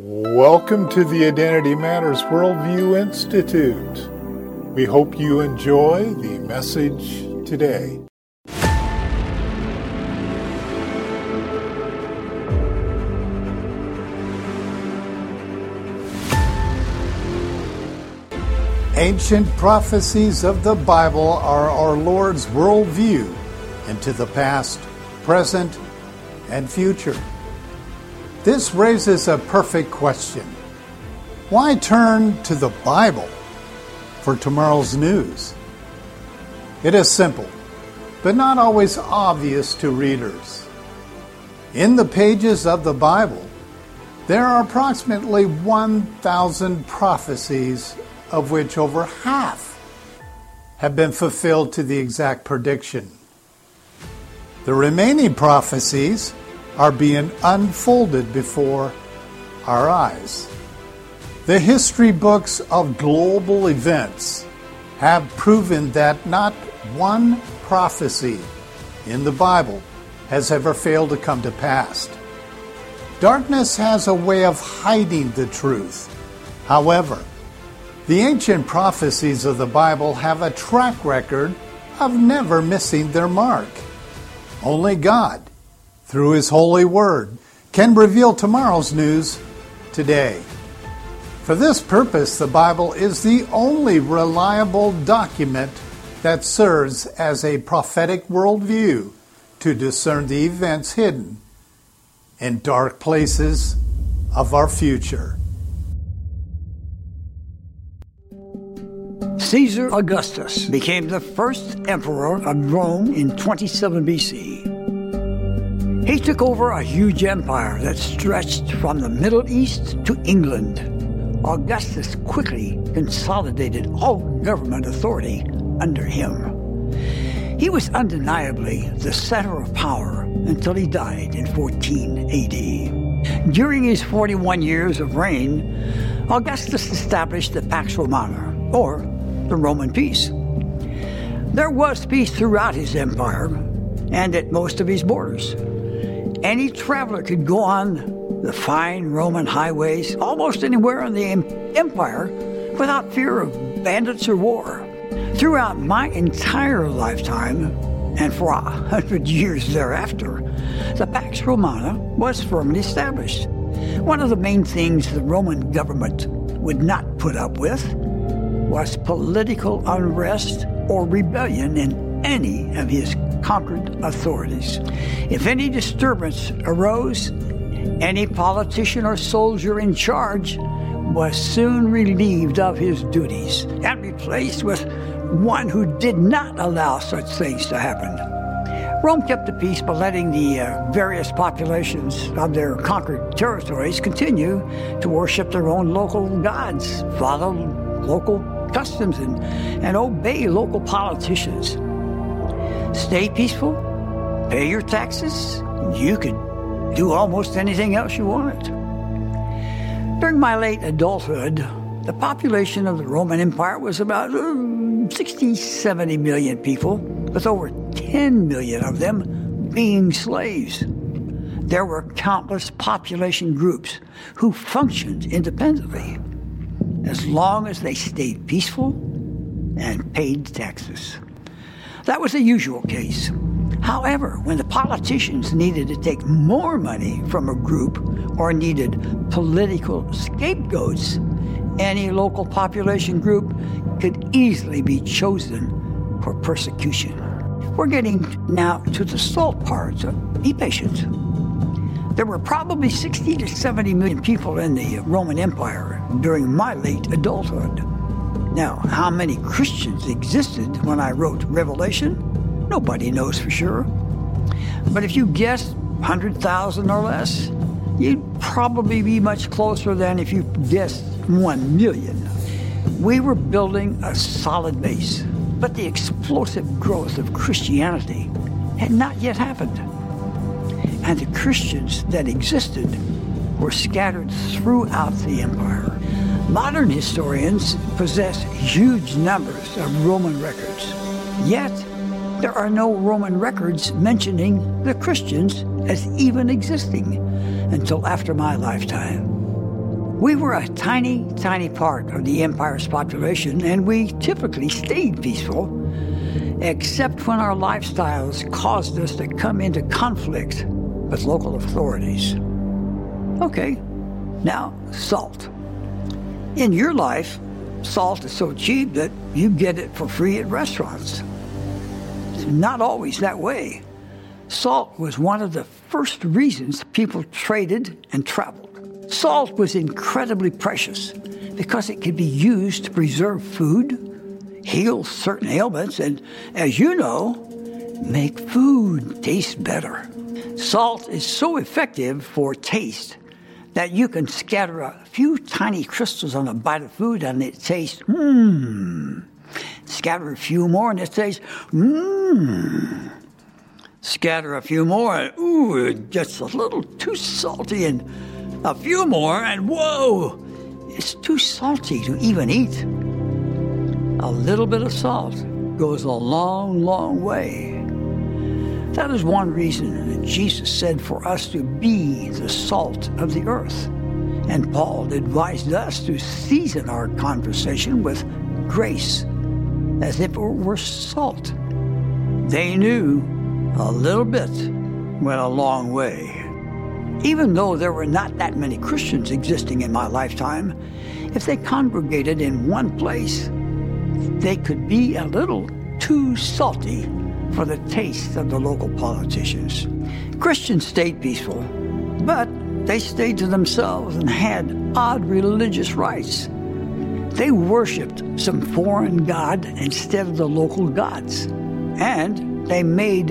Welcome to the Identity Matters Worldview Institute. We hope you enjoy the message today. Ancient prophecies of the Bible are our Lord's worldview into the past, present, and future. This raises a perfect question. Why turn to the Bible for tomorrow's news? It is simple, but not always obvious to readers. In the pages of the Bible, there are approximately 1,000 prophecies of which over half have been fulfilled to the exact prediction. The remaining prophecies are being unfolded before our eyes. The history books of global events have proven that not one prophecy in the Bible has ever failed to come to pass. Darkness has a way of hiding the truth. However, the ancient prophecies of the Bible have a track record of never missing their mark. Only God, through His holy word, can reveal tomorrow's news today. For this purpose, the Bible is the only reliable document that serves as a prophetic worldview to discern the events hidden in dark places of our future. Caesar Augustus became the first emperor of Rome in 27 BC. He took over a huge empire that stretched from the Middle East to England. Augustus quickly consolidated all government authority under him. He was undeniably the center of power until he died in 14 AD. During his 41 years of reign, Augustus established the Pax Romana, or the Roman peace. There was peace throughout his empire and at most of his borders. Any traveler could go on the fine Roman highways almost anywhere in the empire without fear of bandits or war. Throughout my entire lifetime, and for a hundred years thereafter, the Pax Romana was firmly established. One of the main things the Roman government would not put up with was political unrest or rebellion in any of his conquered authorities. If any disturbance arose, any politician or soldier in charge was soon relieved of his duties and replaced with one who did not allow such things to happen. Rome kept the peace by letting the uh, various populations of their conquered territories continue to worship their own local gods, follow local customs and, and obey local politicians. Stay peaceful, pay your taxes, and you could do almost anything else you wanted. During my late adulthood, the population of the Roman Empire was about uh, 60, 70 million people, with over 10 million of them being slaves. There were countless population groups who functioned independently as long as they stayed peaceful and paid taxes. That was the usual case. However, when the politicians needed to take more money from a group or needed political scapegoats, any local population group could easily be chosen for persecution. We're getting now to the salt part, so be patient. There were probably 60 to 70 million people in the Roman Empire during my late adulthood. Now, how many Christians existed when I wrote Revelation? Nobody knows for sure. But if you guessed 100,000 or less, you'd probably be much closer than if you guessed 1 million. We were building a solid base, but the explosive growth of Christianity had not yet happened and the Christians that existed were scattered throughout the empire. Modern historians possess huge numbers of Roman records, yet there are no Roman records mentioning the Christians as even existing until after my lifetime. We were a tiny, tiny part of the empire's population, and we typically stayed peaceful, except when our lifestyles caused us to come into conflict with local authorities. Okay, now, salt. In your life, salt is so cheap that you get it for free at restaurants. It's not always that way. Salt was one of the first reasons people traded and traveled. Salt was incredibly precious because it could be used to preserve food, heal certain ailments, and, as you know, make food taste better. Salt is so effective for taste that you can scatter a few tiny crystals on a bite of food and it tastes mmm. Scatter a few more and it tastes mmm. Scatter a few more and ooh, just a little too salty and a few more, and whoa, it's too salty to even eat. A little bit of salt goes a long, long way. That is one reason that Jesus said for us to be the salt of the earth. And Paul advised us to season our conversation with grace as if it were salt. They knew a little bit went a long way. Even though there were not that many Christians existing in my lifetime, if they congregated in one place, they could be a little too salty for the taste of the local politicians. Christians stayed peaceful, but they stayed to themselves and had odd religious rites. They worshiped some foreign god instead of the local gods, and they made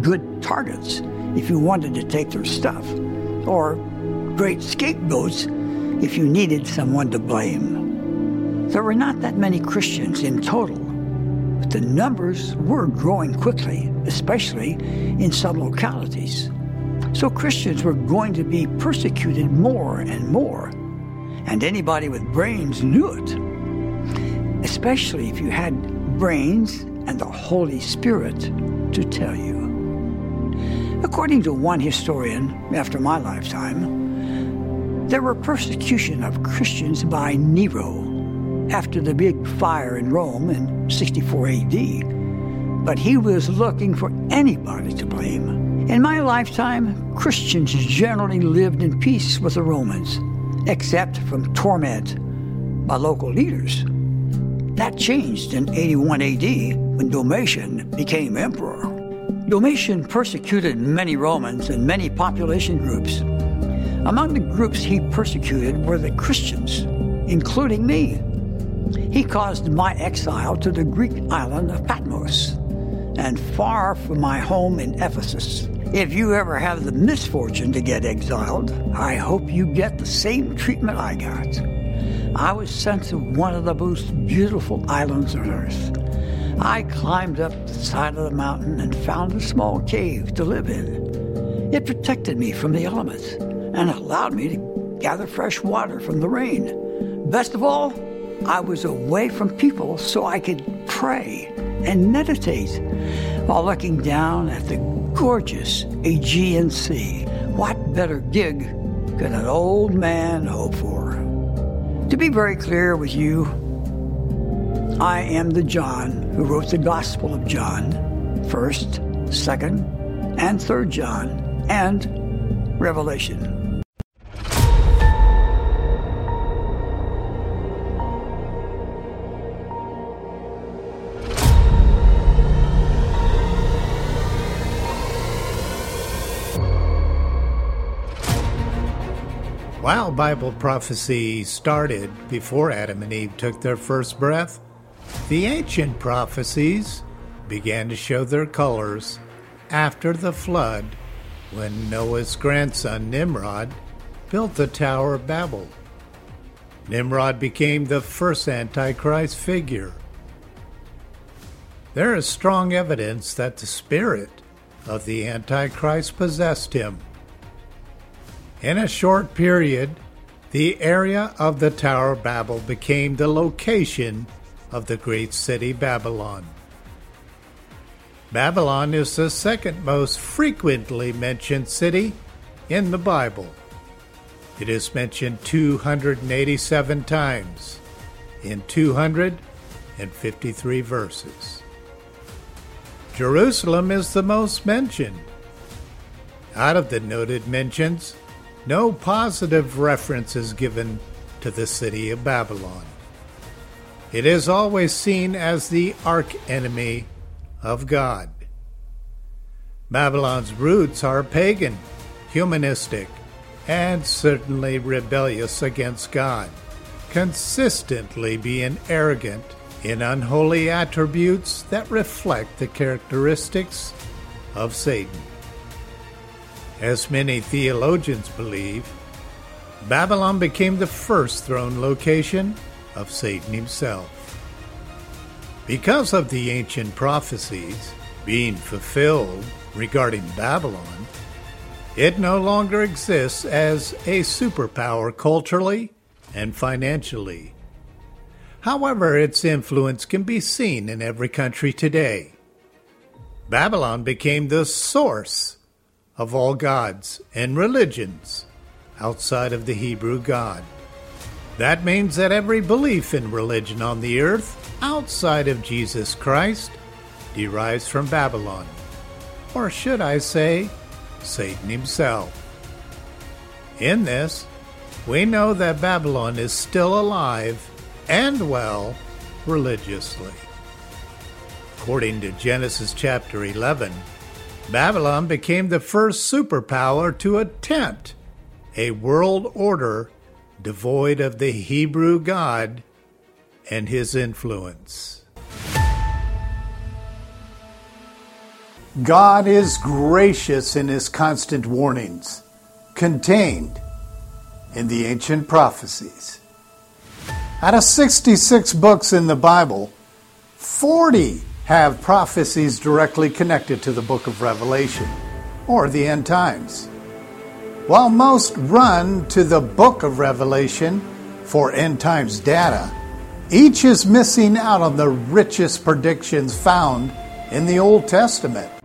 good targets if you wanted to take their stuff or great scapegoats if you needed someone to blame. There were not that many Christians in total, the numbers were growing quickly, especially in some localities. So Christians were going to be persecuted more and more, and anybody with brains knew it, especially if you had brains and the Holy Spirit to tell you. According to one historian, after my lifetime, there were persecution of Christians by Nero after the big fire in Rome in 64 AD, but he was looking for anybody to blame. In my lifetime, Christians generally lived in peace with the Romans, except from torment by local leaders. That changed in 81 AD when Domitian became emperor. Domitian persecuted many Romans and many population groups. Among the groups he persecuted were the Christians, including me. He caused my exile to the Greek island of Patmos and far from my home in Ephesus. If you ever have the misfortune to get exiled, I hope you get the same treatment I got. I was sent to one of the most beautiful islands on earth I climbed up the side of the mountain and found a small cave to live in. It protected me from the elements and allowed me to gather fresh water from the rain. Best of all, I was away from people so I could pray and meditate while looking down at the gorgeous Aegean Sea. What better gig could an old man hope for? To be very clear with you, I am the John who wrote the Gospel of John, 1st, 2nd, and 3rd John, and Revelation. While Bible prophecy started before Adam and Eve took their first breath, the ancient prophecies began to show their colors after the flood when Noah's grandson Nimrod built the Tower of Babel. Nimrod became the first Antichrist figure. There is strong evidence that the spirit of the Antichrist possessed him. In a short period, the area of the Tower of Babel became the location of the great city Babylon. Babylon is the second most frequently mentioned city in the Bible. It is mentioned 287 times in 253 verses. Jerusalem is the most mentioned. Out of the noted mentions, no positive reference is given to the city of Babylon. It is always seen as the archenemy of God. Babylon's roots are pagan, humanistic, and certainly rebellious against God, consistently being arrogant in unholy attributes that reflect the characteristics of Satan. As many theologians believe, Babylon became the first throne location of Satan himself. Because of the ancient prophecies being fulfilled regarding Babylon, it no longer exists as a superpower culturally and financially. However, its influence can be seen in every country today. Babylon became the source of all gods and religions outside of the Hebrew God. That means that every belief in religion on the earth outside of Jesus Christ derives from Babylon. Or should I say, Satan himself. In this, we know that Babylon is still alive and well religiously. According to Genesis chapter 11, Babylon became the first superpower to attempt a world order devoid of the Hebrew God and his influence. God is gracious in his constant warnings, contained in the ancient prophecies. Out of 66 books in the Bible, 40 have prophecies directly connected to the book of Revelation or the end times. While most run to the book of Revelation for end times data, each is missing out on the richest predictions found in the Old Testament.